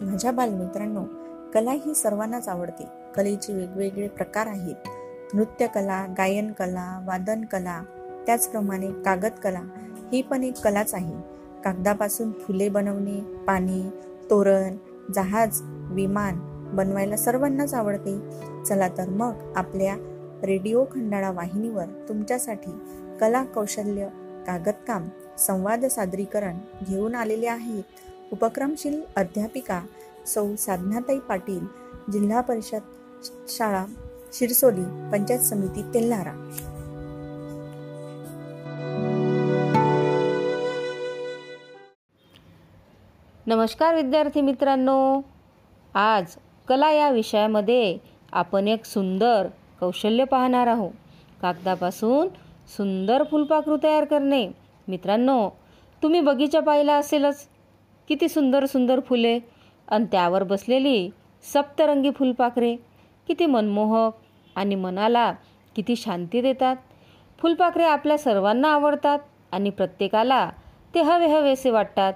माझ्या बालमित्रांनो कला ही सर्वांनाच आवडते. कलेचे वेगवेगळे प्रकार आहेत. नृत्यकला गायनकला वादनकला त्याचप्रमाणे कागदकला ही पण एक कलाच आहे. कागदापासून फुले बनवणे पाणी तोरण जहाज विमान बनवायला सर्वांनाच आवडते. चला तर मग आपल्या रेडिओ खंडाळा वाहिनीवर तुमच्यासाठी कला कौशल्य कागदकाम संवाद सादरीकरण घेऊन आलेले आहेत. उपक्रमशील अध्यापिका सौ साधनाताई पाटील जिल्हा परिषद शाळा शिरसोली पंचायत समिती तेल्हारा. नमस्कार विद्यार्थी मित्रांनो. आज कला या विषयामध्ये आपण एक सुंदर कौशल्य पाहणार आहोत. कागदापासून सुंदर फुलपाखरू तयार करणे. मित्रांनो तुम्ही बगीचा पाहिला असेलच. किती सुंदर सुंदर फुले. आणि त्यावर बसलेली सप्तरंगी फुलपाखरे किती मनमोहक आणि मनाला किती शांती देतात. फुलपाखरे आपल्या सर्वांना आवडतात आणि प्रत्येकाला ते हवे हवेसे वाटतात.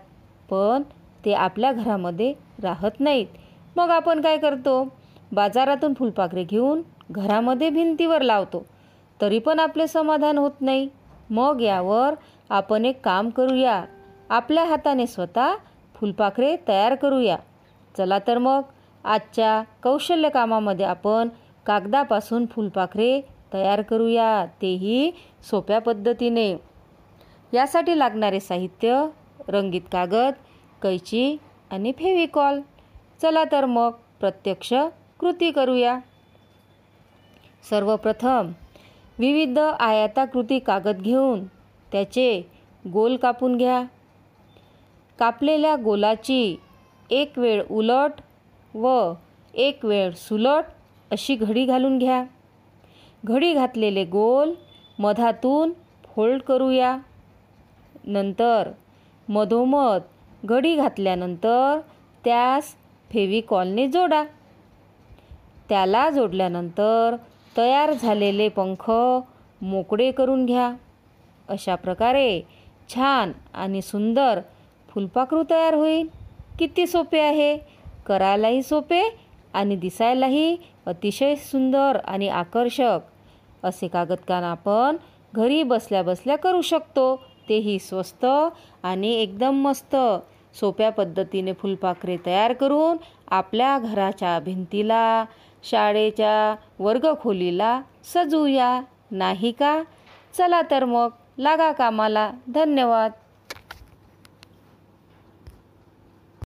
पण ते आपल्या घरामध्ये राहत नाहीत. मग आपण काय करतो? बाजारातून फुलपाखरे घेऊन घरामध्ये भिंतीवर लावतो. तरी पण आपले समाधान होत नाही. मग यावर आपण एक काम करूया. आपल्या हाताने स्वतः फुलपाखरे तयार करूया. चला तर मग आजच्या कौशल्य कामामध्ये आपण कागदापासून फुलपाखरे तयार करूया तेही सोप्या पद्धतीने. यासाठी लागणारे साहित्य रंगीत कागद कैची आणि फेविकॉल. चला तर मग प्रत्यक्ष कृती करूया. सर्वप्रथम विविध आयताकृती कागद घेऊन त्याचे गोल कापून घ्या. कापलेल्या गोलाची एक वेळ उलट व एक वेळ सुलट अशी घडी घालून घ्या. घडी घातलेले गोल मधातून फोल्ड करूया. नंतर मधोमध घडी घातल्यानंतर त्यास फेविकॉलने जोडा. त्याला जोडल्यानंतर तयार झालेले पंख मोकळे करून घ्या. अशा प्रकारे छान आणि सुंदर फुलपाखरू तयार होईल. किती सोपे आहे? करायलाही सोपे आणि दिसायलाही अतिशय सुंदर आणि आकर्षक. असे कागदकान आपण घरी बसल्या बसल्या करू शकतो. तेही स्वस्त आणि एकदम मस्त. सोप्या पद्धतीने फुलपाखरे तयार करून आपल्या घराच्या भिंतीला शाळेच्या वर्गखोलीला सजवूया. नाही का? चला तर मग. लागा कामाला. धन्यवाद.